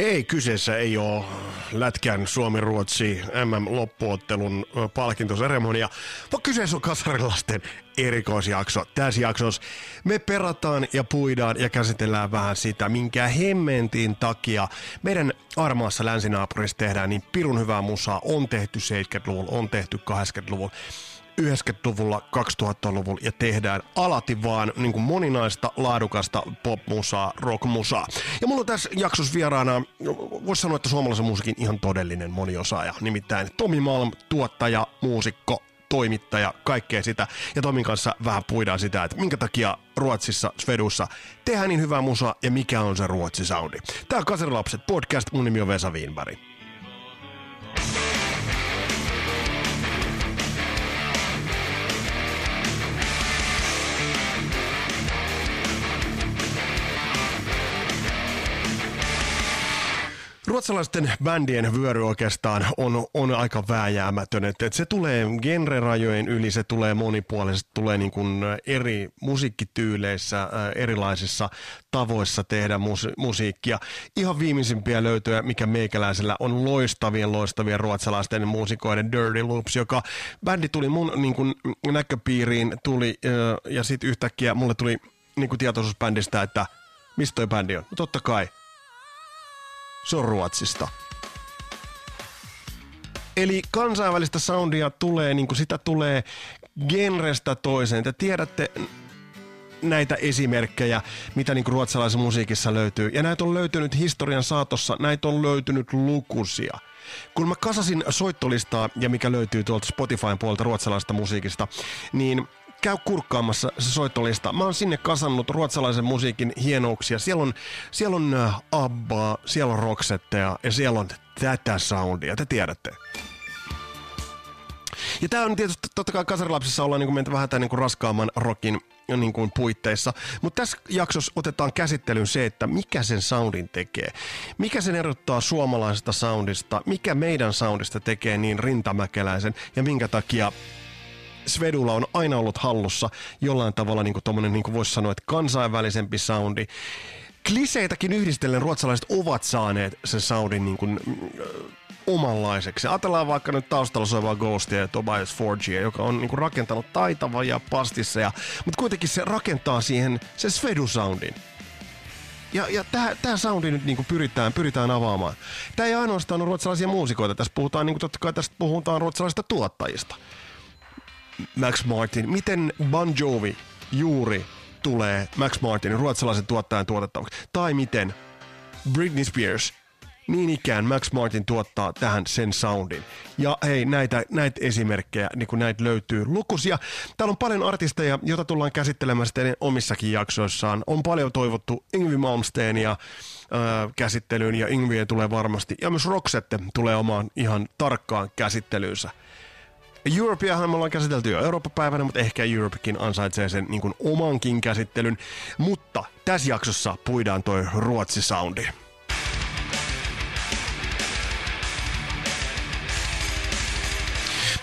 Ei, kyseessä ei ole Lätkän Suomi-Ruotsi MM-loppuottelun palkintoseremonia, vaan kyseessä on kasarilasten erikoisjakso. Tässä jaksossa me perataan ja puidaan ja käsitellään vähän sitä, minkä hemmentin takia meidän armaassa länsinaapurissa tehdään niin pirun hyvää musaa. On tehty 70-luvulla, on tehty 80-luvulla 90-luvulla, 2000-luvulla ja tehdään alati vaan niin kuin moninaista, laadukasta popmusaa, rockmusaa. Ja mulla on tässä jaksossa vieraana, voisi sanoa, että suomalaisen musiikin ihan todellinen moniosaaja, nimittäin Tomi Malm, tuottaja, muusikko, toimittaja, kaikkea sitä. Ja Tomin kanssa vähän puidaan sitä, että minkä takia Ruotsissa, Svedussa tehdään niin hyvää musaa ja mikä on se Ruotsi-soundi. Tää on Kaserilapset podcast, mun nimi on Vesa Wienberg. Ruotsalaisten bändien vyöry oikeastaan on, on aika vääjäämätön. että et se tulee genrerajojen yli, se tulee monipuolisesti, tulee niin kuin eri musiikkityyleissä, erilaisissa tavoissa tehdä musi- musiikkia. Ihan viimeisimpiä löytöjä, mikä meikäläisellä on loistavien, loistavien ruotsalaisten muusikoiden Dirty Loops, joka bändi tuli mun niin kuin, näköpiiriin, tuli ja sitten yhtäkkiä mulle tuli niin kuin tietoisuus bändistä, että mistä toi bändi on? No totta kai, se on Ruotsista. Eli kansainvälistä soundia tulee, niin kuin sitä tulee genrestä toiseen. Te tiedätte näitä esimerkkejä, mitä niin ruotsalaisen musiikissa löytyy. Ja näitä on löytynyt historian saatossa, näitä on löytynyt lukuisia. Kun mä kasasin soittolistaa, ja mikä löytyy tuolta Spotifyn puolelta ruotsalaisesta musiikista, niin käy kurkkaamassa se soittolista. Mä oon sinne kasannut ruotsalaisen musiikin hienouksia. Siellä on, siellä on äh, Abba, siellä on Roxettea ja siellä on tätä soundia, te tiedätte. Ja tää on tietysti, totta kai kasarilapsissa ollaan niin menty vähän tämän niin raskaamman rockin niin kuin puitteissa. Mutta tässä jaksossa otetaan käsittelyyn se, että mikä sen soundin tekee. Mikä sen erottaa suomalaisesta soundista, mikä meidän soundista tekee niin rintamäkeläisen ja minkä takia Svedulla on aina ollut hallussa jollain tavalla niin kuin niin voisi sanoa, että kansainvälisempi soundi. Kliseitäkin yhdistellen ruotsalaiset ovat saaneet sen soundin niin kuin, äh, omanlaiseksi. Ajatellaan vaikka nyt taustalla soivaa Ghostia ja Tobias Forgia, joka on niin kuin, rakentanut taitava ja pastissa, ja, mutta kuitenkin se rakentaa siihen se Svedu-soundin. Ja, ja tämä soundi nyt niinku pyritään, pyritään avaamaan. Tämä ei ainoastaan ole ruotsalaisia muusikoita, tässä puhutaan, niinku totta kai tästä puhutaan ruotsalaisista tuottajista. Max Martin. Miten Bon Jovi juuri tulee Max Martinin ruotsalaisen tuottajan tuotettavaksi? Tai miten Britney Spears niin ikään Max Martin tuottaa tähän sen soundin. Ja hei, näitä, näitä esimerkkejä, niin kuin näitä löytyy lukuisia. Täällä on paljon artisteja, joita tullaan käsittelemään sitten omissakin jaksoissaan. On paljon toivottu Ingvi Malmsteenia äh, käsittelyyn ja Ingviä tulee varmasti. Ja myös Roxette tulee omaan ihan tarkkaan käsittelyynsä. Europeahan me ollaan käsitelty jo Eurooppa-päivänä, mutta ehkä Europekin ansaitsee sen niin kuin omankin käsittelyn. Mutta tässä jaksossa puidaan toi Ruotsi-soundi.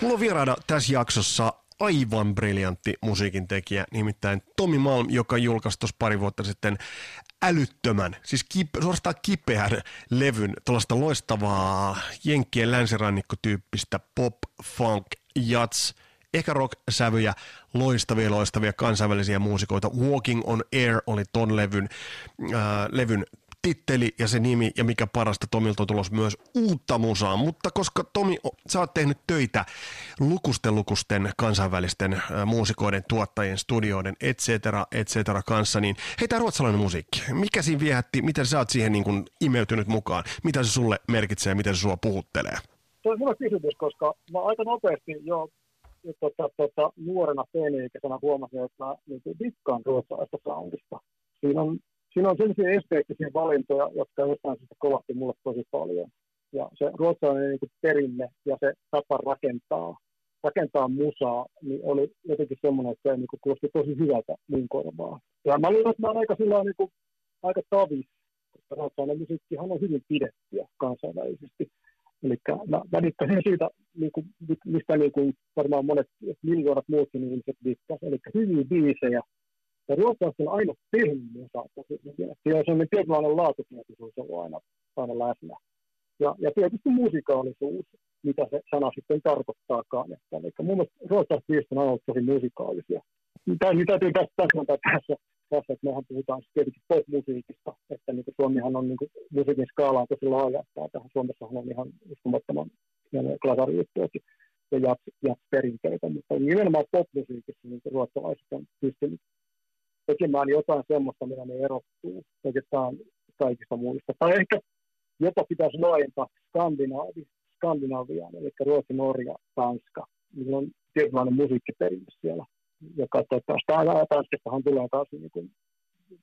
Mulla on vieraana tässä jaksossa aivan briljantti musiikin tekijä, nimittäin Tomi Malm, joka julkaisi tuossa pari vuotta sitten älyttömän, siis kipe, suorastaan kipeän levyn, tuollaista loistavaa Jenkkien länsirannikkotyyppistä pop, funk, jats, ehkä rock-sävyjä, loistavia, loistavia kansainvälisiä muusikoita. Walking on Air oli ton levyn, äh, levyn titteli ja se nimi ja mikä parasta Tomilta on tulos myös uutta musaa, mutta koska Tomi, sä oot tehnyt töitä lukusten lukusten kansainvälisten äh, muusikoiden, tuottajien, studioiden, et cetera, et cetera kanssa, niin hei tää ruotsalainen musiikki, mikä siinä viehätti, miten sä oot siihen niin kuin imeytynyt mukaan, mitä se sulle merkitsee, miten se sua puhuttelee? Se on hyvä kysymys, koska mä aika nopeasti jo tota, tota, nuorena teini-ikäisenä huomasin, että mä niin dikkaan ruotsalaista soundista. Siinä on siinä on sellaisia esteettisiä valintoja, jotka jostain syystä kovasti mulle tosi paljon. Ja se ruotsalainen niin perinne ja se tapa rakentaa, rakentaa musaa, niin oli jotenkin semmoinen, että se niin kuulosti tosi hyvältä mun korvaa. Ja mä luulen, että mä olen aika, sillä niin kuin, aika tavis, koska ruotsalainen musiikkihan on hyvin pidettyä kansainvälisesti. Eli mä välittäisin siitä, niin kuin, mistä niin kuin varmaan monet miljoonat muutkin ihmiset dikkaisivat. Eli hyviä biisejä, ja ruotsalaiset on aina tehnyt hyvin. Siellä on sellainen tietynlainen laatutietoisuus ollut aina, aina läsnä. Ja, ja tietysti musikaalisuus, mitä se sana sitten tarkoittaakaan. Että, eli mun mielestä ruotsalaiset on ollut tosi musikaalisia. Mitä täytyy tässä täsmäntää tässä, tässä, että mehän puhutaan tietenkin pop-musiikista, että niin Suomihan on niin musiikin skaala on tosi laaja, että tähän Suomessahan on ihan uskomattoman klasariyhtiöitä ja jats, jats perinteitä, mutta nimenomaan pop-musiikissa niin ruotsalaiset on pystynyt tekemään jotain semmoista, mitä ne erottuu oikeastaan kaikista muista. Tai ehkä jopa pitäisi laajentaa Skandinaavi, Skandinaviaan, eli Ruotsi, Norja, Tanska. Niillä on tietynlainen musiikkiperinne siellä, joka tota, Tanskastahan tulee taas niin kuin,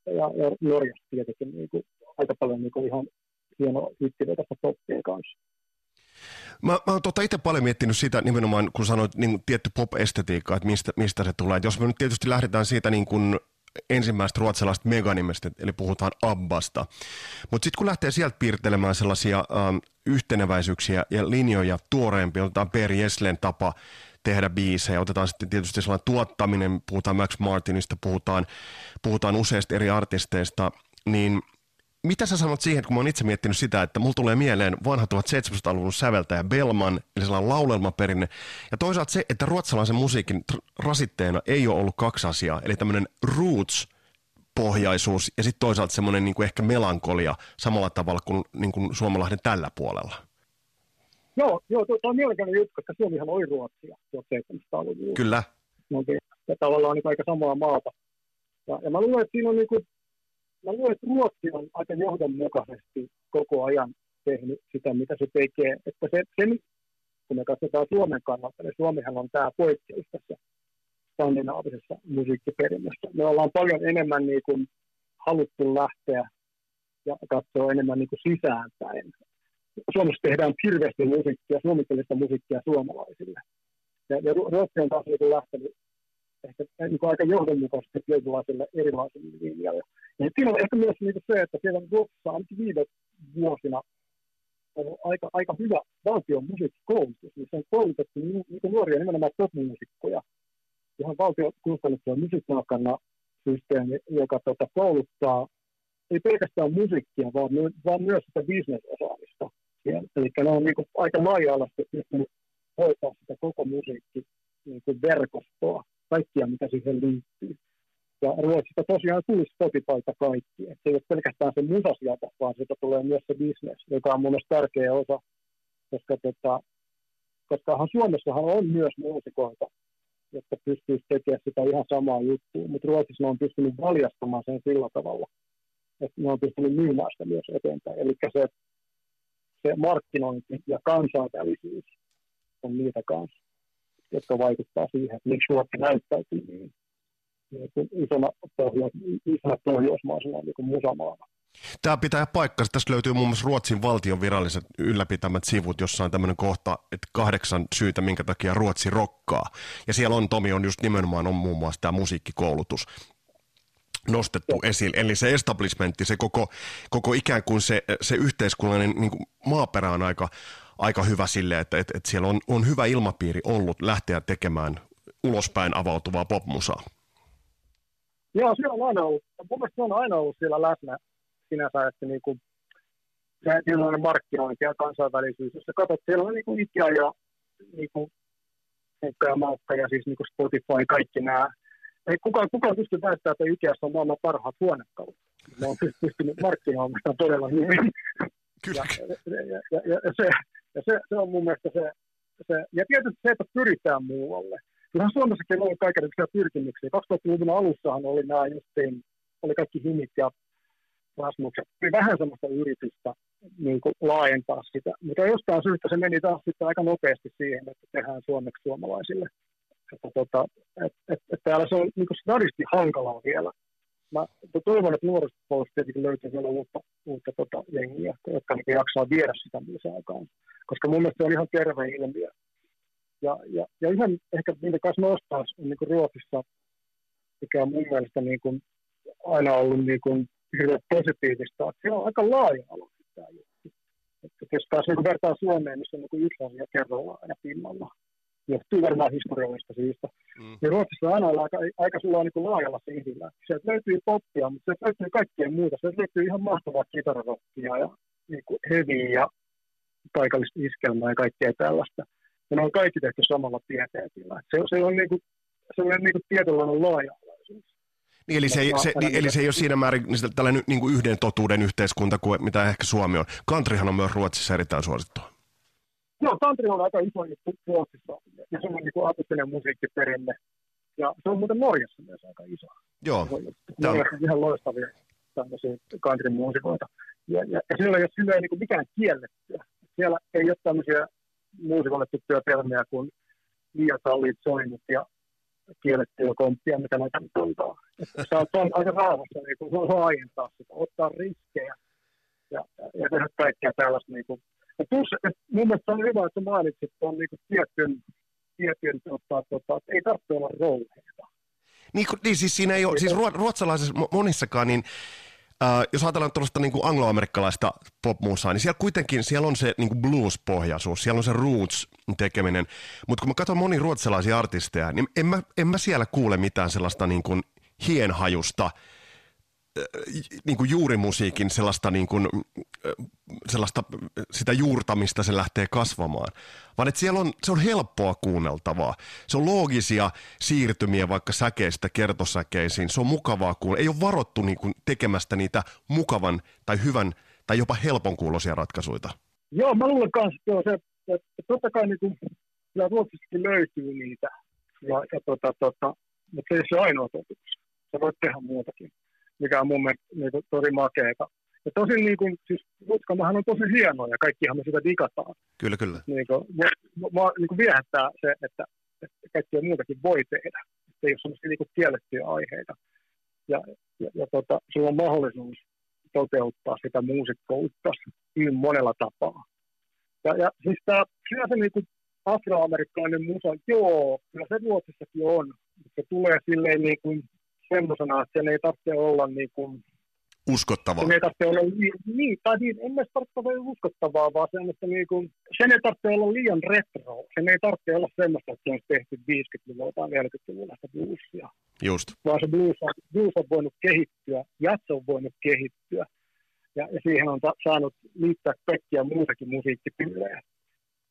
ja, ja Norjasta tietenkin niin kuin, aika paljon niin kuin ihan hieno hittivetästä poppien kanssa. Mä, mä oon tota itse paljon miettinyt sitä nimenomaan, kun sanoit niin tietty pop-estetiikka, että mistä, mistä se tulee. Et jos me nyt tietysti lähdetään siitä niin kuin ensimmäistä ruotsalaista meganimestä, eli puhutaan Abbasta. Mutta sitten kun lähtee sieltä piirtelemään sellaisia ähm, yhteneväisyyksiä ja linjoja tuoreempia, otetaan Per Jeslen tapa tehdä biisejä, otetaan sitten tietysti sellainen tuottaminen, puhutaan Max Martinista, puhutaan, puhutaan useista eri artisteista, niin – mitä sä sanot siihen, kun mä oon itse miettinyt sitä, että mulla tulee mieleen vanha 1700-luvun säveltäjä Bellman, eli sellainen laulelmaperinne, ja toisaalta se, että ruotsalaisen musiikin rasitteena ei ole ollut kaksi asiaa, eli tämmöinen roots, pohjaisuus ja sitten toisaalta semmoinen niin ehkä melankolia samalla tavalla kuin, niin kuin Suomalahden tällä puolella. Joo, joo tuo on mielenkiintoinen juttu, koska Suomihan oli Ruotsia 1700-luvulla. Kyllä. No, ja tavallaan niin aika samaa maata. Ja, ja mä luulen, että siinä on niin kuin, mä luulen, että Ruotsi on aika johdonmukaisesti koko ajan tehnyt sitä, mitä se tekee. Että se, se kun me katsotaan Suomen kannalta, niin Suomihan on tämä poikkeus tässä skandinaavisessa musiikkiperinnössä. Me ollaan paljon enemmän niin kuin haluttu lähteä ja katsoa enemmän niin kuin sisäänpäin. Suomessa tehdään hirveästi musiikkia, suomikielistä musiikkia suomalaisille. Ja, ja Ruotsi on taas niin lähtenyt ehkä niin kuin aika johdonmukaisesti tietynlaiselle erilaiselle linjalle. Ja siinä on ehkä myös niin se, että siellä Ruotsissa ainakin viime vuosina on aika, aika hyvä valtion musiikkikoulutus, missä on koulutettu niin nuoria nimenomaan popmuusikkoja. Ihan valtion kustannettua musiikkiakana systeemi, joka tota, kouluttaa ei pelkästään musiikkia, vaan, my, vaan myös sitä bisnesosaamista. Eli ne on niin kuin, aika laaja-alaisesti pystynyt hoitaa sitä koko musiikki niin kuin verkostoa kaikkia, mitä siihen liittyy. Ja Ruotsista tosiaan tuli Spotifyta kaikki. että se ei ole pelkästään se musasiata, vaan siitä tulee myös se business, joka on mun tärkeä osa, koska, tota, koska Suomessahan on myös muusikoita, jotka pystyisi tekemään sitä ihan samaa juttua, mutta Ruotsissa ne on pystynyt valjastamaan sen sillä tavalla, että ne on pystynyt myymään sitä myös eteenpäin. Eli se, se markkinointi ja kansainvälisyys on niitä kanssa jotka vaikuttaa siihen, että miksi Ruotsi näyttäytyy niin, niin isona, pohjois, isona pohjoismaisena niin musamaana. Tämä pitää paikkansa. Tässä löytyy muun muassa Ruotsin valtion viralliset ylläpitämät sivut, jossa on tämmöinen kohta, että kahdeksan syytä, minkä takia Ruotsi rokkaa. Ja siellä on, Tomi, on just nimenomaan on muun muassa tämä musiikkikoulutus nostettu esille. Eli se establishmentti, se koko, koko ikään kuin se, se yhteiskunnallinen niin kuin maaperä on aika, aika hyvä sille, että, että, että siellä on, on hyvä ilmapiiri ollut lähteä tekemään ulospäin avautuvaa popmusaa. Joo, siellä on aina ollut. Mun mielestä se on aina ollut siellä läsnä sinänsä, että niin kuin, se on markkinointi ja kansainvälisyys. Jos sä katsot, siellä on niin kuin Ikea ja niin kuin, ja Maukka ja siis niin kuin Spotify, kaikki nämä. Ei kukaan, kukaan pysty väittämään, että Ikeassa on maailman parhaat huonekalut. Ne on pystynyt markkinoimaan sitä todella hyvin. Kyllä. Ja, ja, ja, ja, se, ja se, se on mun mielestä se, se, ja tietysti se, että pyritään muualle. Kyllähän Suomessakin on kaikenlaisia pyrkimyksiä. 2000-luvun alussahan oli nämä justiin, oli kaikki himit ja Rasmukset. Oli vähän sellaista yritystä niin kuin laajentaa sitä, mutta jostain syystä se meni taas sitten aika nopeasti siihen, että tehdään suomeksi suomalaisille. Että, tota, et, et, et täällä se on niin kuin hankalaa vielä mä toivon, että nuorisopuolesta tietenkin löytyy vielä uutta, uutta tota, jengiä, jotka niin jaksaa viedä sitä aikaan. Koska mun mielestä se on ihan terve ilmiö. Ja, ja, ja ihan ehkä minkä kanssa nostaa on niin kuin Ruotsissa, mikä on mun mielestä niin kuin aina ollut niin kuin hirveän positiivista, että se on aika laaja alue tämä juttu. Että jos taas niin vertaa Suomeen, missä on niin kuin yksi asia kerrallaan aina pinnalla, johtuu varmaan historiallisesta syystä. Mm. Ja Ruotsissa on aina aika, aika sulla on niin laajalla sihdillä. Sieltä löytyy poppia, mutta sieltä löytyy kaikkea muuta. Sieltä löytyy ihan mahtavaa kitararokkia ja niin kuin heviä ja paikallista iskelmää ja kaikkea tällaista. Ja ne on kaikki tehty samalla tieteetillä. Se, se on niin kuin, sellainen niin kuin tietynlainen laaja-alaisuus. Niin, eli, se ei, se, niin, eli se ei ole siinä määrin niin tällainen niin kuin yhden totuuden yhteiskunta kuin mitä ehkä Suomi on. Countryhan on myös Ruotsissa erittäin suosittua. Joo, country on aika iso juttu Ruotsissa ja se on niin kuin artistinen musiikkiperinne. Ja se on muuten Norjassa myös aika iso. Joo. Norjassa on ihan loistavia tämmöisiä country-muusikoita. Ja, ja, ja siellä ei ole silleen niin kuin mikään kiellettyä. Siellä ei ole tämmöisiä muusikolle tuttuja termejä kuin liian salliit soinnut ja kiellettyä komppia, mitä näitä nyt antaa. Sä oot aika rauhassa niin kuin laajentaa sitä, ottaa riskejä ja, ja tehdä kaikkea tällaista. Niin kuin. Ja plus, että mun mielestä on hyvä, että mainitsit tuon niin tietyn, tietyn tota, tota, että ei tarvitse olla rouheita. Niin, niin siis siinä ei ole, siis ruotsalaisessa monissakaan, niin Uh, jos ajatellaan tuollaista niin angloamerikkalaista popmusaa, niin siellä kuitenkin siellä on se niin kuin blues-pohjaisuus, siellä on se roots-tekeminen. Mutta kun mä katson moni ruotsalaisia artisteja, niin en mä, en mä siellä kuule mitään sellaista niin kuin hienhajusta – niin kuin juurimusiikin sellaista, niin kuin, sellaista sitä juurtamista se lähtee kasvamaan, vaan että siellä on, se on helppoa kuunneltavaa. Se on loogisia siirtymiä vaikka säkeistä kertosäkeisiin. Se on mukavaa kuunnella. Ei ole varottu niin kuin tekemästä niitä mukavan tai hyvän tai jopa helpon kuulosia ratkaisuja. Joo, mä luulen kanssa, että, se, että totta kai niin kuin, löytyy niitä, ja, ja tota, tota, mutta se ei ole se ainoa totuus. Sä voit tehdä muutakin mikä on mun mielestä niin kuin, tosi makeeta. Ja tosin niin kuin, siis Utkamahan on tosi hienoa ja kaikkihan me sitä digataan. Kyllä, kyllä. Niin kuin, mua, mua niin kuin viehättää se, että, että kaikkia muutakin voi tehdä. Että ei ole sellaisia niin kuin kiellettyjä aiheita. Ja, ja, ja tota, sulla on mahdollisuus toteuttaa sitä muusikkoutta hyvin monella tapaa. Ja, ja siis tämä se niin kuin afroamerikkalainen musa, joo, kyllä se Ruotsissakin on. Se tulee silleen niin kuin semmoisena, että sen ei tarvitse olla niin kuin, uskottavaa. Sen ei tarvitse olla niin, tai niin, en mä tarvitse olla uskottavaa, vaan sen, että niin kuin, sen ei tarvitse olla liian retro. Sen ei tarvitse olla semmoista, että se on tehty 50-luvulla tai 40-luvulla sitä bluesia. Just. Vaan se blues on, blues on voinut kehittyä, jazz on voinut kehittyä. Ja, ja siihen on ta- saanut liittää kaikkia muutakin musiikkipillejä.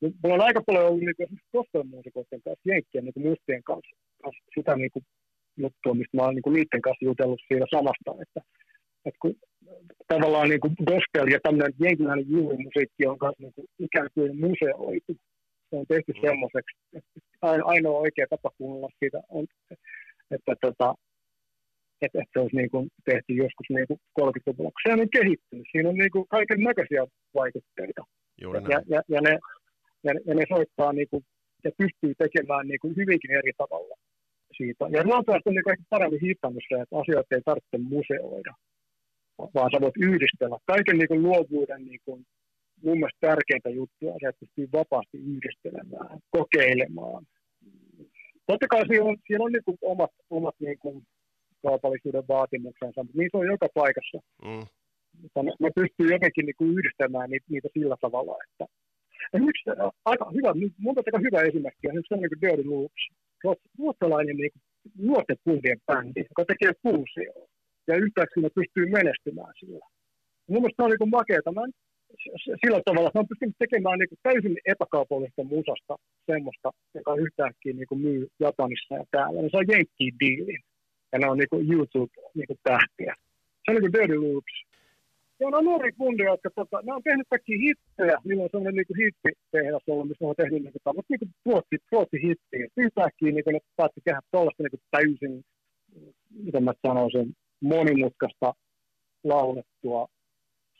Mulla on aika paljon ollut niin gospel-muusikoiden kanssa, jenkkien niin mustien kanssa, kanssa sitä niin kuin juttua, mistä mä oon niin niiden kanssa jutellut siitä samasta, että, että kun tavallaan niin kuin gospel ja tämmöinen jenkiläinen juurimusiikki on myös niin kuin ikään kuin museoitu. Se on tehty mm. semmoiseksi, että ainoa oikea tapa kuunnella siitä on, että, että, tota, että, että se olisi niin kuin tehty joskus niin kuin 30-luvulla, kun sehän on kehittynyt. Siinä on niin kuin kaiken näköisiä vaikutteita. Ja, ja, ja, ja, ne, ja, ja ne soittaa niin kuin, ja pystyy tekemään niin kuin hyvinkin eri tavalla siitä. Ja Ruotsalaista on niin paremmin hiittänyt se, että asioita ei tarvitse museoida, vaan sä voit yhdistellä. Kaiken niin kuin luovuuden niin kuin, mun mielestä tärkeintä juttua on se, että pystyy vapaasti yhdistelemään, kokeilemaan. Totta kai siellä on, siellä on niin kuin omat, omat niin kuin kaupallisuuden vaatimuksensa, mutta niitä on joka paikassa. Mm. Mutta me, me pystyy jotenkin niin kuin yhdistämään niitä, niitä sillä tavalla, että Esimerkiksi aika hyvä, mun aika hyvä esimerkki on sellainen kuin Dirty Loops, ruotsalainen niin nuorten bändi, joka tekee fuusio. Ja yhtäkkiä ne pystyy menestymään sillä. Mun mielestä on niin makeata. Mä sillä tavalla, että mä pystynyt tekemään niin täysin epäkaupallista musasta semmoista, joka yhtäkkiä niin myy Japanissa ja täällä. Ne saa jenkkiin diilin. Ja ne on niin YouTube-tähtiä. Niin se on niin Dirty Loops. Ja on nuori kundia, jotka tota, ne on tehnyt kaikki hittejä. Niillä on sellainen niin hittitehdas ollut, missä on tehnyt niin kuin, niin tuotti, tuotti hittiä. Yhtäkkiä niin ne päätti tehdä tuollaista niin täysin, miten mä sanoisin, monimutkaista laulettua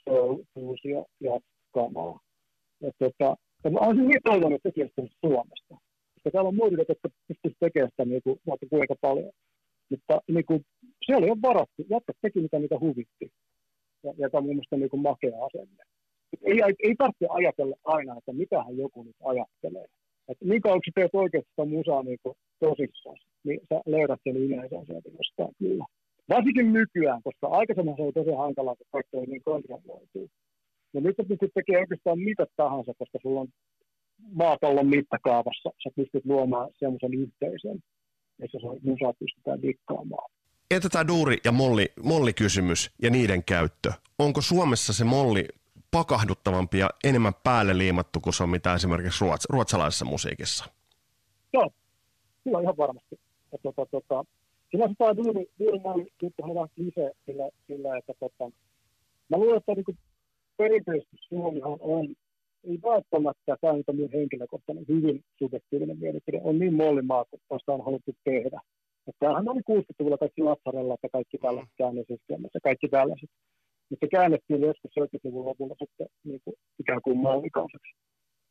soul-fuusia ja kamaa. Ja, tota, ja mä olisin niin toivonut tekemään Suomesta. Koska täällä on muita, jotka pystyisivät tekemään sitä niin kuin, vaikka kuinka paljon. Mutta niin kuin, se oli jo varattu. Jatka teki mitä niitä huvitti ja, joka on mun mielestä niin makea asenne. Ei, ei, tarvitse ajatella aina, että mitähän joku nyt ajattelee. Että niin kauan, kun teet oikeasti sitä musaa niin tosissaan, niin sä löydät sen yleensä sieltä jostain kyllä. Varsinkin nykyään, koska aikaisemmin se oli tosi hankalaa, kun kaikki oli niin kontrolloituu. Ja nyt sä pystyt tekemään oikeastaan mitä tahansa, koska sulla on maapallon mittakaavassa, sä pystyt luomaan semmoisen yhteisön, missä se musa pystytään dikkaamaan. Tämä duuri- ja molli, mollikysymys ja niiden käyttö? Onko Suomessa se molli pakahduttavampi ja enemmän päälle liimattu kuin se on mitä esimerkiksi ruots- ruotsalaisessa musiikissa. Joo, kyllä ihan varmasti. Ja, tota, tota, siinä on tämä duuri, duuri juttuhan on vähän klise sillä, sillä että tota, mä luulen, että niin perinteisesti Suomihan on ei välttämättä, tämä on henkilökohtainen hyvin subjektiivinen mielipide, on niin mollimaa, vasta on haluttu tehdä. Että tämähän oli 60-luvulla kaikki Latsarella, että kaikki tällaiset käännesysteemissä, kaikki tällaiset. Mutta se käännettiin joskus 70-luvun lopulla sitten niin kuin ikään kuin mallikauseksi.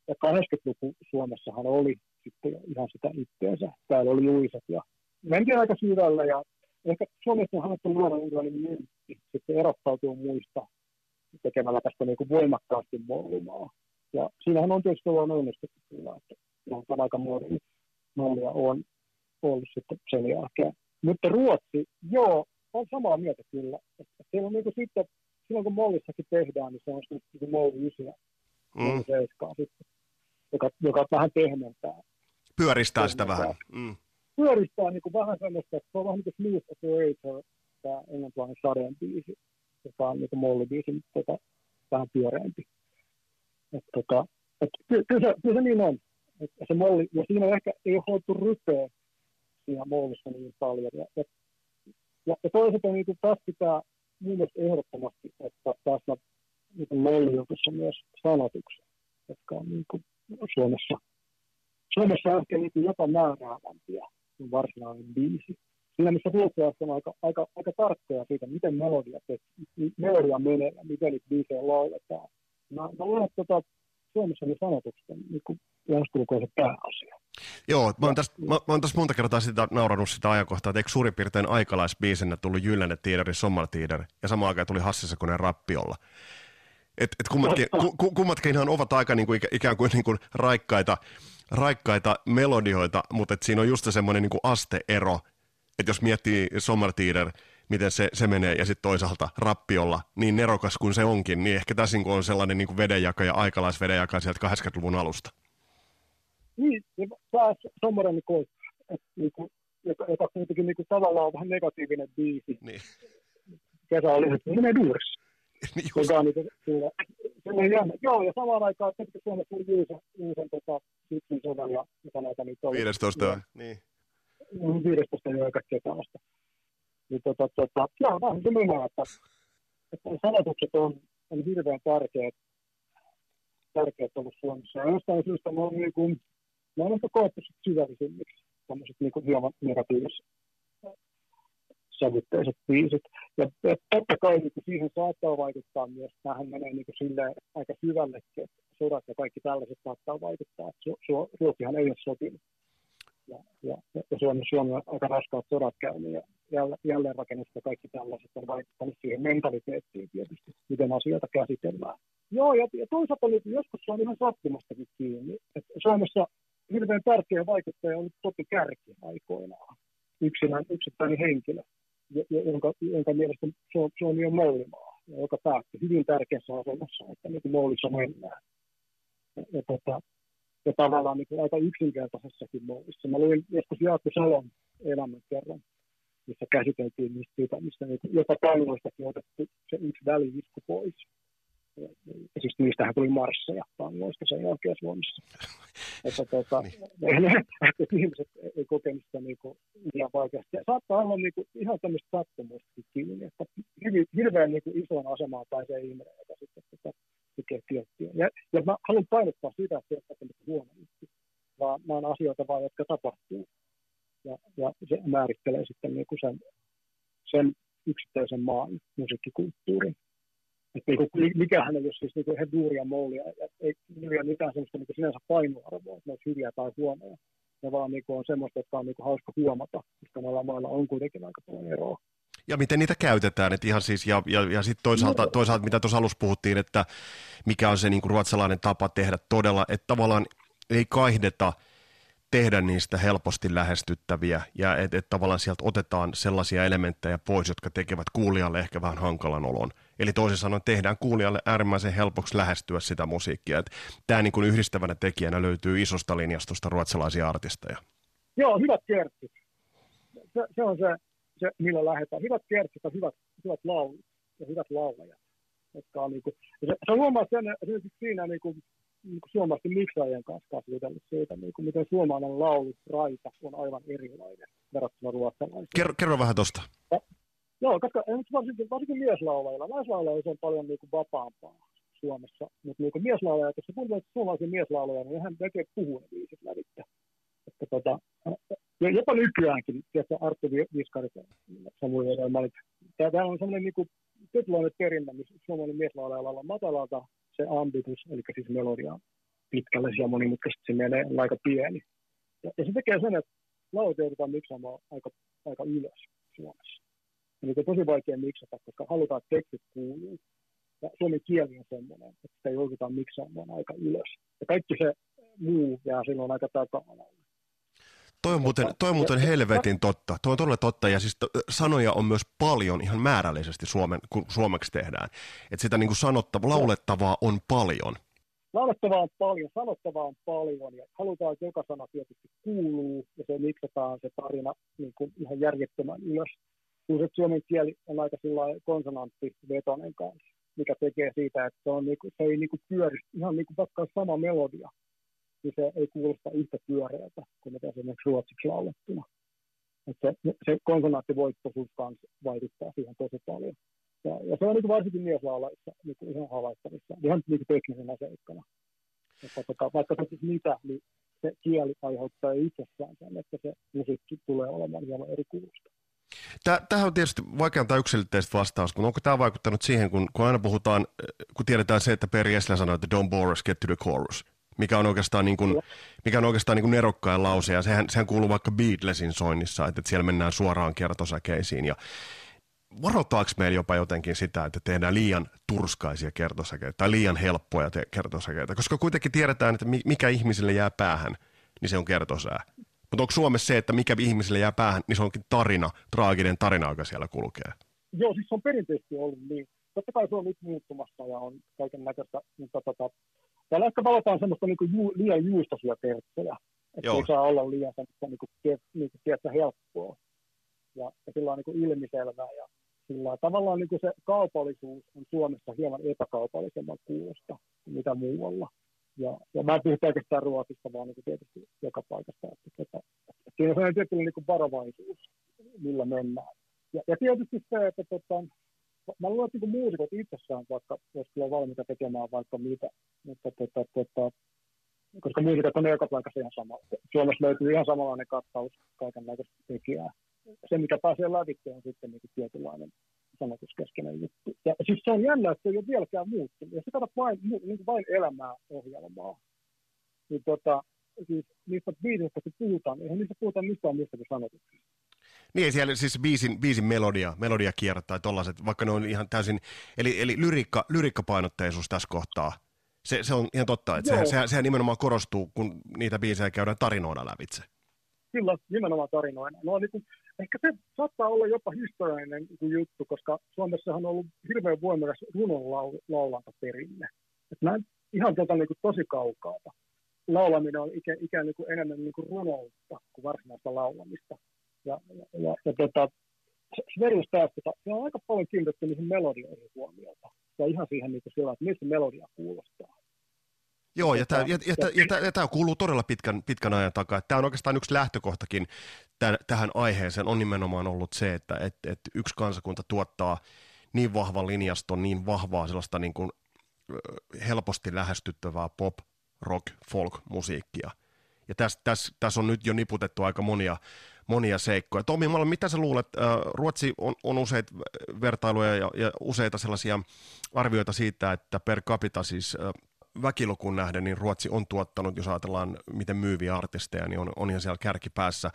Ja 80-luku Suomessahan oli sitten ihan sitä itteensä. Täällä oli juiset ja mentiin aika syvällä ja ehkä Suomessa on haluttu luoda jonkinlainen myntti sitten erottautua muista tekemällä tästä niin kuin voimakkaasti mollimaa. Ja siinähän on tietysti ollut onnistuttu kyllä, että on aika mallia on ollut sitten sen jälkeen. Mutta Ruotsi, joo, on samaa mieltä kyllä. Että siellä on niin kuin sitten, silloin kun mollissakin tehdään, niin se on sitten niin molli ysiä, mm. sitten, joka, joka vähän pehmentää. Pyöristää sitä vähän. Mm. Pyöristää niin kuin vähän semmoista, että se on vähän niin kuin Smooth Operator, tämä englantilainen sadeen biisi, joka on niin kuin mollibiisi, mutta tota, vähän pyöreämpi. Että, tota, että kyllä, se, kyllä se niin on. Että se molli, ja siinä ehkä ei ole haluttu rypeä siinä mollissa niin paljon. Ja, ja, ja, toisaalta niin kuin taas pitää mun mielestä ehdottomasti ottaa tässä niin mollijutussa myös sanotuksia, jotka on niin kuin Suomessa, Suomessa ehkä niin kuin jopa määräävämpiä kuin varsinainen biisi. Siinä missä ruotsalaiset on aika, aika, aika tarkkoja siitä, miten melodia, melodia menee ja miten niitä biisejä lauletaan Mä, mä luulen, että tota, Suomessa ne sanotukset on niin se pääasia. Joo, mä oon, tästä, mä, mä oon tässä monta kertaa sitä naurannut sitä ajankohtaa, että eikö suurin piirtein aikalaisbiisinä tullut Jyllänne Tiideri, Sommartiider ja samaan aikaan tuli Hassisakonen Rappiolla. Et, et kummatkin, ku, kummatkinhan ovat aika niin kuin, ikään kuin, niin kuin raikkaita, raikkaita melodioita, mutta et siinä on just semmoinen niin asteero, että jos miettii Sommartider – miten se, se menee, ja sitten toisaalta rappiolla, niin nerokas kuin se onkin, niin ehkä tässä on sellainen niin vedenjaka ja aikalaisvedenjaka sieltä 80-luvun alusta. Niin, ja taas semmoinen, niin kuin, niin kuin, joka, joka kuitenkin niin kuin, tavallaan on vähän negatiivinen biisi. Niin. Kesä oli, että se menee duurissa. niin just. Joka on niin, jännä. Joo, ja samaan aikaan, että Suomessa tuli Juusen, Juusen tota, syksyn sodan ja mitä näitä niitä oli. 15, niin. 15 jo kaikkea tällaista niin tota, tota, joo, vähän se minä, että, että sanotukset on, on hirveän tärkeät, tärkeät ollut Suomessa. Ja jostain syystä ne on, niin kuin, ne on ehkä koettu syvällisimmiksi, tämmöiset niin kuin hieman negatiiviset sävytteiset biisit. Ja, totta kai niin siihen saattaa vaikuttaa myös, tähän menee niin kuin silleen aika syvällekin, että sodat ja kaikki tällaiset saattaa vaikuttaa. Su, su, Ruotsihan ei ole sopinut ja, ja, ja Suomi, Suomi on aika raskaat sodat käynyt ja jälleenrakennus ja kaikki tällaiset on vaikuttanut siihen mentaliteettiin tietysti, miten asioita käsitellään. Joo, ja, ja toisaalta joskus se on ihan sattumastakin kiinni. Et Suomessa hirveän tärkeä vaikuttaja on toki kärki aikoinaan. Yksinään, yksittäinen henkilö, jonka, jonka mielestä Suomi on mallimaa, joka päätti hyvin tärkeässä asemassa, että niin mallissa mennään. Ja, ja tota, ja tavallaan niin aika yksinkertaisessakin muovissa. Mä luin joskus Jaakko Salon elämän kerran, missä käsiteltiin niistä siitä, missä niin jopa tangoistakin otettu se yksi välivisku pois. Siis niistähän tuli marsseja tangoista sen jälkeen Suomessa. että, tuota, niin. ihmiset ei kokenut sitä niin kuin, ihan vaikeasti. Ja saattaa olla niin kuin, ihan tämmöistä sattumustakin kiinni, että hyvin, hirveän niin kuin, isoon asemaan pääsee ihminen, joka sitten tota, tekee tiettyjä. Ja, ja mä haluan painottaa sitä, että se on huono juttu, vaan nämä on asioita vaan, jotka tapahtuu. Ja, ja se määrittelee sitten niin kuin sen, sen yksittäisen maan musiikkikulttuurin. Että niin kuin, mikähän ei ole siis niin ihan duuria moulia, ei, ei ole mitään sellaista niin sinänsä painoarvoa, että ne olisi hyviä tai huonoja. Ne vaan niin kuin on semmoista, jotka on niin kuin hauska huomata, koska näillä mailla on kuitenkin aika paljon eroa ja miten niitä käytetään. Et ihan siis, ja ja, ja sitten toisaalta, toisaalta, mitä tuossa alussa puhuttiin, että mikä on se niin kuin ruotsalainen tapa tehdä todella, että tavallaan ei kaihdeta tehdä niistä helposti lähestyttäviä ja että et tavallaan sieltä otetaan sellaisia elementtejä pois, jotka tekevät kuulijalle ehkä vähän hankalan olon. Eli toisin sanoen tehdään kuulijalle äärimmäisen helpoksi lähestyä sitä musiikkia. Tämä niin kuin yhdistävänä tekijänä löytyy isosta linjastosta ruotsalaisia artisteja. Joo, hyvät kertsit. Se, se on se se, millä lähdetään. Hyvät kertsit ja hyvät, hyvät laulut ja hyvät laulajat. jotka on niin kuin, se, se huomaa sen esimerkiksi siinä niin kuin, niin kuin suomalaisten miksaajien kanssa kasvitellut siitä, niin kuin, miten suomalainen laulu raita on aivan erilainen verrattuna ruotsalaisiin. Kerro, kerro vähän tuosta. Joo, koska varsinkin, varsinkin mieslaulajilla, naislaulajilla on paljon niin kuin, vapaampaa Suomessa, mutta niin mieslaulaja, jos sä kuuntelet suomalaisia mieslaulajia, niin hän tekee puhua ne viisit lävittä. Että, tota, ja jopa nykyäänkin, tietysti Arttu Viskarit ja Samuel Edelmalit, tämä on sellainen niin tietynlainen perinne, missä suomalainen mieslaulaja on matalalta se ambitus, eli siis melodia pitkälle ja monimutkaisesti se menee aika pieni. Ja, ja se tekee sen, että laulut joudutaan miksaamaan aika, aika ylös Suomessa. Niin on tosi vaikea miksata, koska halutaan, että tekstit kuuluu. Ja suomen kieli on semmoinen, että sitä joudutaan miksaamaan aika ylös. Ja kaikki se muu jää silloin aika taka-alalle. Toi on muuten, toi on muuten helvetin totta. Toi on todella totta. Ja siis sanoja on myös paljon ihan määrällisesti suomen, kun suomeksi tehdään. Että sitä niin kuin sanottava, laulettavaa on paljon. Laulettavaa on paljon, sanottavaa on paljon. Ja halutaan, että joka sana tietysti kuuluu. Ja se miksataan se tarina niin kuin ihan järjettömän ylös. Kun se suomen kieli on aika konsonanttivetoinen kanssa, mikä tekee siitä, että se, on niin kuin, se ei niin kuin pyöri ihan niin kuin vaikka sama melodia niin se ei kuulosta yhtä pyöreältä kuin mitä esimerkiksi ruotsiksi laulettuna. Että se, se konsonanttivoittoisuus kanssa vaikuttaa siihen tosi paljon. Ja, ja se on niin varsinkin mieslaulaissa niin ihan havaittavissa, ihan niin teknisenä seikkana. Että tota, vaikka se mitä, niin se kieli aiheuttaa itsessään sen, että se musiikki tulee olemaan hieman eri kuulosta. Tähän on tietysti vaikea antaa yksilitteistä vastaus, mutta onko tämä vaikuttanut siihen, kun, kun aina puhutaan, kun tiedetään se, että Per Gessle sanoi, että don't bore us, get to the chorus mikä on oikeastaan, niin kuin, mikä on oikeastaan niin kuin nerokkain lause, ja sehän, sehän kuuluu vaikka Beatlesin soinnissa, että, että siellä mennään suoraan kertosäkeisiin, ja varoitaanko meillä jopa jotenkin sitä, että tehdään liian turskaisia kertosäkeitä tai liian helppoja te- kertosäkeitä, koska kuitenkin tiedetään, että mikä ihmisille jää päähän, niin se on kertosää. Mutta onko Suomessa se, että mikä ihmisille jää päähän, niin se onkin tarina, traaginen tarina, joka siellä kulkee? Joo, siis se on perinteisesti ollut niin. Totta kai se on nyt muuttumassa ja on kaiken näköistä, mutta tota, Täällä ehkä valitaan semmoista niin ju, liian juustosia terttejä, että ei saa olla liian semmoista niin kuin, niin kuin, tiedätkö, helppoa ja, ja sillä on niin ilmiselvää ja sillä tavallaan niin kuin se kaupallisuus on Suomessa hieman epäkaupallisemman kuulosta kuin mitä muualla. Ja, ja mä en puhu pelkästään Ruotsista, vaan niin tietysti joka paikasta. Että, että, että siinä on sellainen tietynlainen niin varovaisuus, millä mennään. Ja, ja tietysti se, että tota, mä luulen, että niin muusikot itsessään vaikka, jos on valmiita tekemään vaikka mitä, mutta tota, tota, koska muusikat on joka paikassa ihan sama. Suomessa löytyy ihan samanlainen kattaus kaiken tekijää. Se, mikä pääsee lävitse, on sitten niin tietynlainen sanotuskeskeinen juttu. Ja siis se on jännä, että se ei ole vieläkään muuttunut. Jos sä katsot vain, niin kuin vain elämää ohjelmaa, niin tota, siis niistä biisistä, kun puhutaan, eihän niistä puhuta mistään mistä sanotuksista. Niin, siellä siis biisin, biisin melodia, melodia kiertää tollaset, vaikka ne on ihan täysin, eli, eli lyriikka, lyriikkapainotteisuus tässä kohtaa. Se, se on ihan totta, että sehän, sehän, sehän, nimenomaan korostuu, kun niitä biisejä käydään tarinoina lävitse. Kyllä, nimenomaan tarinoina. No, niin kuin, ehkä se saattaa olla jopa historiallinen niin juttu, koska Suomessahan on ollut hirveän voimakas runonlaulantaperinne. Että ihan tota, niin kuin, tosi kaukaata. Laulaminen on ikään, ikään niin kuin enemmän niin kuin runoutta kuin varsinaista laulamista. Ja, ja, ja, ja tota, Sveriges päästötä, se on aika paljon kiinnitetty niihin melodioihin huomiota. Ja ihan siihen niin sillä, että mistä melodia kuulostaa. Joo, ja tämä, ja, ja, ja, ja tämä kuuluu todella pitkän, pitkän ajan takaa. Tämä on oikeastaan yksi lähtökohtakin tämän, tähän aiheeseen on nimenomaan ollut se, että et, et yksi kansakunta tuottaa niin vahvan linjaston, niin vahvaa sellaista niin kuin, helposti lähestyttävää pop, rock, folk musiikkia. Ja tässä täs, täs on nyt jo niputettu aika monia monia seikkoja. Tomi Malm, mitä sä luulet? Ruotsi on, on useita vertailuja ja, ja useita sellaisia arvioita siitä, että per capita siis väkilukun nähden, niin Ruotsi on tuottanut, jos ajatellaan miten myyviä artisteja, niin on, on ihan siellä kärkipäässä.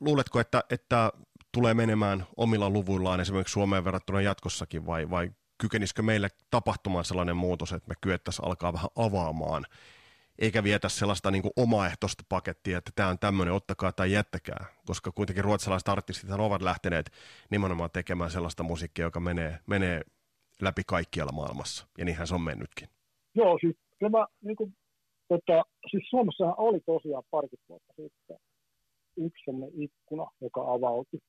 luuletko, että, että tulee menemään omilla luvuillaan esimerkiksi Suomeen verrattuna jatkossakin vai, vai kykenisikö meille tapahtumaan sellainen muutos, että me kyettäisiin alkaa vähän avaamaan eikä vietä sellaista niin kuin omaehtoista pakettia, että tämä on tämmöinen, ottakaa tai jättäkää, koska kuitenkin ruotsalaiset artistit ovat lähteneet nimenomaan tekemään sellaista musiikkia, joka menee, menee läpi kaikkialla maailmassa, ja niinhän se on mennytkin. Joo, siis tämä, niin kuin, tota, siis Suomessahan oli tosiaan parikymmentä vuotta sitten yksi ikkuna, joka avautui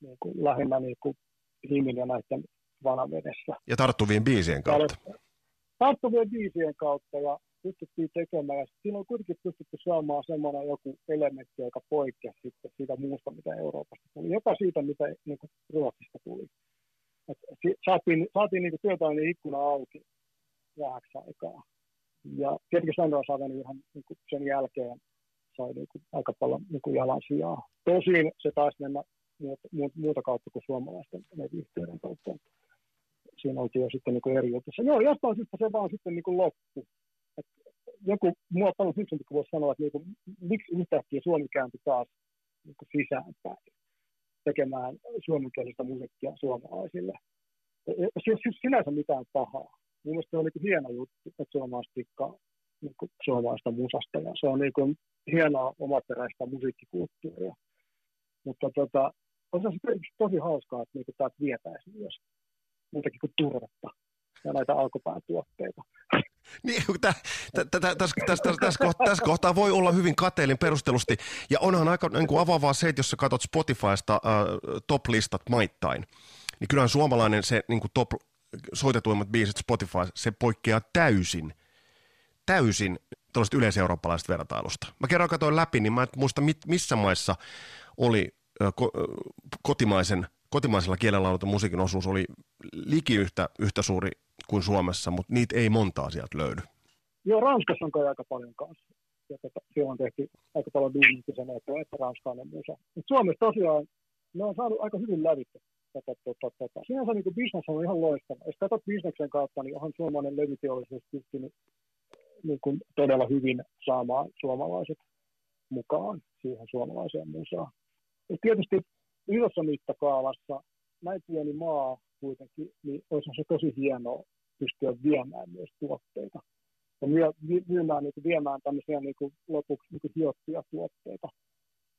niin kuin, lähinnä niin kuin, Himin ja näiden vanavedessä. Ja tarttuvien biisien kautta. Tarttuvien biisien kautta ja pystyttiin tekemään. Ja siinä on kuitenkin pystytty saamaan semmoinen joku elementti, joka poikkeaa sitten siitä muusta, mitä Euroopasta tuli. Jopa siitä, mitä niin kuin Ruotsista tuli. Et saatiin saatiin niin työpainin ikkuna auki vähäksi aikaa. Ja tietenkin Sandra Saveni ihan niin sen jälkeen sai niin kuin aika paljon niin kuin jalansijaa. Tosin se taisi mennä muuta, muuta kautta kuin suomalaisten yhteyden kautta. Siinä oltiin jo sitten niin eri jutussa. Joo, jostain syystä se vaan sitten niin loppu. Et joku, mua on paljon fiksumpi, voisi sanoa, että niin kuin, miksi yhtäkkiä Suomi kääntyi taas niin sisäänpäin tekemään suomenkielistä musiikkia suomalaisille. Siis, siis sinänsä mitään pahaa. Mielestäni se on niin hieno juttu, että suomalaiset tikkaa niin suomalaista musasta ja se on niin kuin hienoa omaperäistä musiikkikulttuuria. Mutta tota, on se tosi hauskaa, että niin täältä vietäisi myös muutakin kuin turvetta ja näitä alkupäätuotteita. Niin, tässä kohtaa voi olla hyvin kateellin perustelusti, ja onhan aika niin kuin avaavaa se, että jos sä katsot Spotifysta uh, top-listat maittain, niin kyllähän suomalainen se niin kuin top soitetuimmat biisit Spotify, se poikkeaa täysin, täysin tuollaisesta yleiseurooppalaisesta vertailusta. Mä kerran katsoin läpi, niin mä en muista missä maissa oli ko, kotimaisen, kotimaisella kielellä ollut musiikin osuus oli liki yhtä, yhtä suuri kuin Suomessa, mutta niitä ei montaa sieltä löydy. Joo, Ranskassa on kai aika paljon kanssa. Ja tota, siellä on tehty aika paljon duunia sen eteen, että ranskalainen musa. Mutta Suomessa tosiaan ne on saanut aika hyvin lävitse tätä, tätä, tätä. Sinänsä niin business on ihan loistava. Jos katsot bisneksen kautta, niin onhan suomalainen levyteollisuus pystynyt niin kuin todella hyvin saamaan suomalaiset mukaan siihen suomalaiseen musaan. Ja tietysti isossa mittakaavassa näin pieni maa kuitenkin, niin olisi se tosi hienoa pystyä viemään myös tuotteita. Ja myymään, niin kuin, viemään tämmöisiä niin kuin, lopuksi niin kuin hiottuja tuotteita,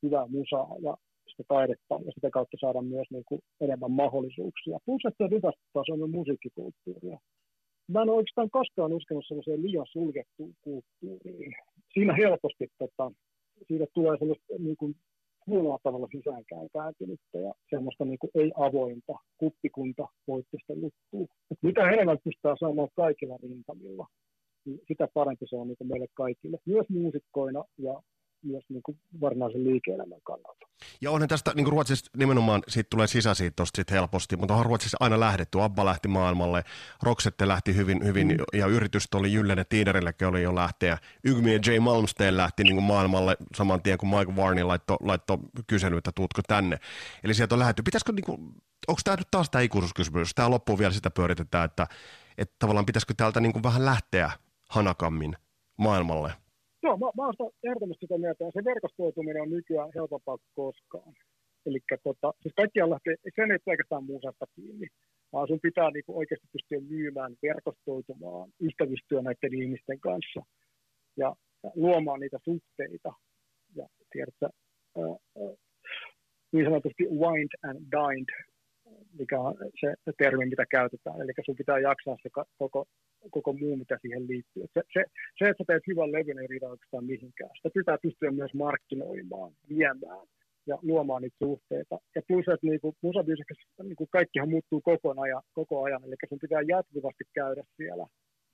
hyvää musaa ja sitä taidetta ja sitä kautta saada myös niin kuin, enemmän mahdollisuuksia. Plus, että rikastuttaa Suomen musiikkikulttuuria. Mä en oikeastaan koskaan uskonut sellaiseen liian suljettuun kulttuuriin. Siinä helposti tota, siitä tulee sellaista niin kuin, huonolla tavalla sisäänkään kääntynyttä ja semmoista niin kuin ei-avointa kuppikunta voittista juttua. Mitä enemmän pystytään saamaan kaikilla rintamilla, niin sitä parempi se on niin meille kaikille, myös muusikkoina ja myös niin kuin varsinaisen liike-elämän kannalta. Ja onhan tästä niin kuin Ruotsissa nimenomaan siitä tulee sisäsiitosta sit helposti, mutta onhan Ruotsissa aina lähdetty. Abba lähti maailmalle, Roksette lähti hyvin, hyvin mm. ja yritystä oli Jyllene Tiiderillekin oli jo lähteä. Ygmi ja J. Malmsteen lähti niin kuin maailmalle saman tien, kun Mike Varney laittoi laitto kysely, että tuutko tänne. Eli sieltä on lähdetty. Pitäisikö, niin kuin, onko tämä nyt taas tämä ikuisuuskysymys? Tämä loppuu vielä sitä pyöritetään, että, että tavallaan pitäisikö täältä niin kuin vähän lähteä hanakammin maailmalle – Joo, mä, mä olen ehdottomasti sitä mieltä. Se verkostoituminen on nykyään helpompaa kuin koskaan. Eli tota, siis kaikkiaan lähtee, sen ei pelkästään muusasta kiinni, vaan sun pitää niinku oikeasti pystyä myymään, verkostoitumaan, ystävystyä näiden ihmisten kanssa ja luomaan niitä suhteita. Ja tiedätkö, äh, niin sanotusti wind and dined mikä on se termi, mitä käytetään. Eli sun pitää jaksaa se koko, koko muu, mitä siihen liittyy. Se, se, se että sä teet hyvän levyn, ei riitä oikeastaan mihinkään. Sitä pitää pystyä myös markkinoimaan, viemään ja luomaan niitä suhteita. Ja plus, että niinku, niinku kaikkihan muuttuu koko ajan, koko ajan, eli sun pitää jatkuvasti käydä siellä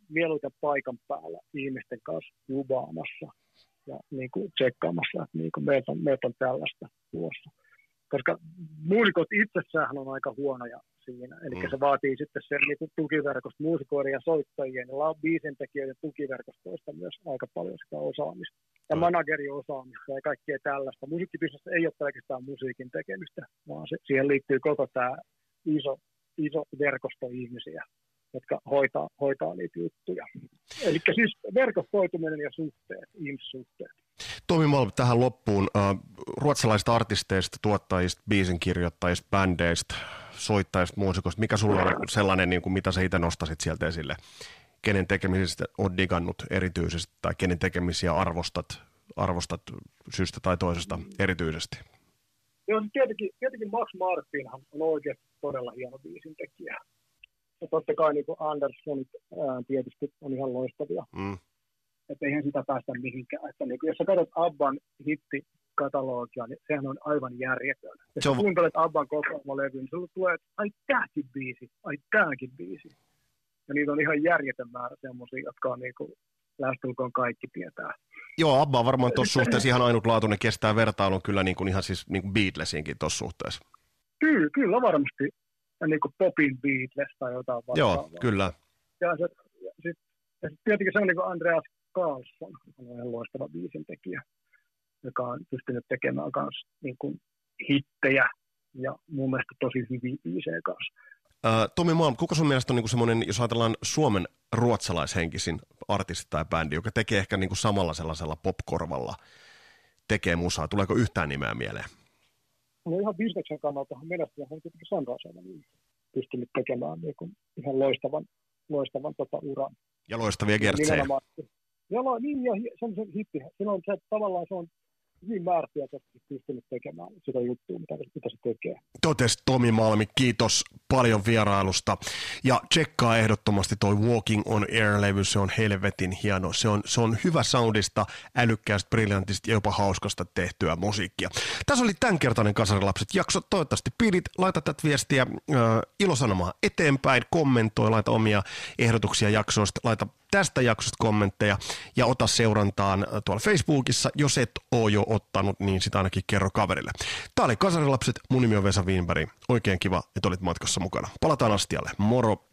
mieluiten paikan päällä ihmisten kanssa luvaamassa ja niin kuin tsekkaamassa, että niin kuin meiltä, meiltä on tällaista tuossa koska muusikot itsessään on aika huonoja siinä. Eli mm. se vaatii sitten sen niin tukiverkosta muusikoiden ja soittajien ja biisintekijöiden tukiverkostoista myös aika paljon sitä osaamista. Ja mm. manageriosaamista ja kaikkea tällaista. Musiikkibisnes ei ole pelkästään musiikin tekemistä, vaan se, siihen liittyy koko tämä iso, iso verkosto ihmisiä, jotka hoitaa, hoitaa niitä juttuja. Eli siis verkostoituminen ja suhteet, ihmissuhteet. Tomi Malm tähän loppuun. ruotsalaisista artisteista, tuottajista, biisinkirjoittajista, bändeistä, soittajista, muusikoista. Mikä sulla on sellainen, niin kuin, mitä sä itse nostasit sieltä esille? Kenen tekemisistä on digannut erityisesti tai kenen tekemisiä arvostat, arvostat syystä tai toisesta erityisesti? Joo, siis tietenkin, tietenkin Max Martinhan on oikeasti todella hieno biisintekijä. Ja totta kai niin Andersson ää, tietysti on ihan loistavia. Mm että eihän sitä päästä mihinkään. Että niin, jos sä katsot Abban hitti katalogia, niin sehän on aivan järjetön. Jos on- kuuntelet Abban kokoelmalevy, niin sulle tulee, että ai tääkin biisi, ai tääkin biisi. Ja niitä on ihan järjetön määrä semmoisia, jotka on niin kuin, lähestulkoon kaikki tietää. Joo, Abba on varmaan tuossa suhteessa ihan ainutlaatuinen, kestää vertailun kyllä niin kuin ihan siis niin kuin Beatlesinkin tuossa suhteessa. Kyllä, kyllä varmasti. Ja niin kuin Popin Beatles tai jotain Joo, vastaavaa. kyllä. Ja, se, ja sitten ja sit tietenkin se on niin kuin Andreas Carlson, hän on ihan loistava biisintekijä, joka on pystynyt tekemään myös niin kuin hittejä ja mun mielestä tosi hyviä biisejä kanssa. Tomi Malm, kuka sun mielestä on niin semmoinen, jos ajatellaan Suomen ruotsalaishenkisin artisti tai bändi, joka tekee ehkä niin kuin samalla sellaisella popkorvalla, tekee musaa? Tuleeko yhtään nimeä mieleen? No ihan bisneksen kannalta menestyä on tietenkin Sunrisella niin pystynyt tekemään niin kuin ihan loistavan, loistavan tota uran. Ja loistavia Ja gertsejä. nimenomaan- Ja lo- niin, ja se on hitti. Siinä on se, että tavallaan se on hyvin määrätietoisesti pystynyt tekemään sitä juttua, mitä, mitä se tekee. Totes Tomi Malmi, kiitos paljon vierailusta. Ja tsekkaa ehdottomasti toi Walking on Air-levy, se on helvetin hieno. Se on, se on hyvä soundista, älykkäästä, briljantista ja jopa hauskasta tehtyä musiikkia. Tässä oli tämänkertainen Kasarilapset jakso. Toivottavasti pidit, laita tätä viestiä äh, eteenpäin, kommentoi, laita omia ehdotuksia jaksoista, laita tästä jaksosta kommentteja ja ota seurantaan äh, tuolla Facebookissa. Jos et oo jo ottanut, niin sitä ainakin kerro kaverille. Tää oli Kasarilapset, mun nimi on Vesa Wienberg. Oikein kiva, että olit matkassa mukana. Palataan astialle. Moro!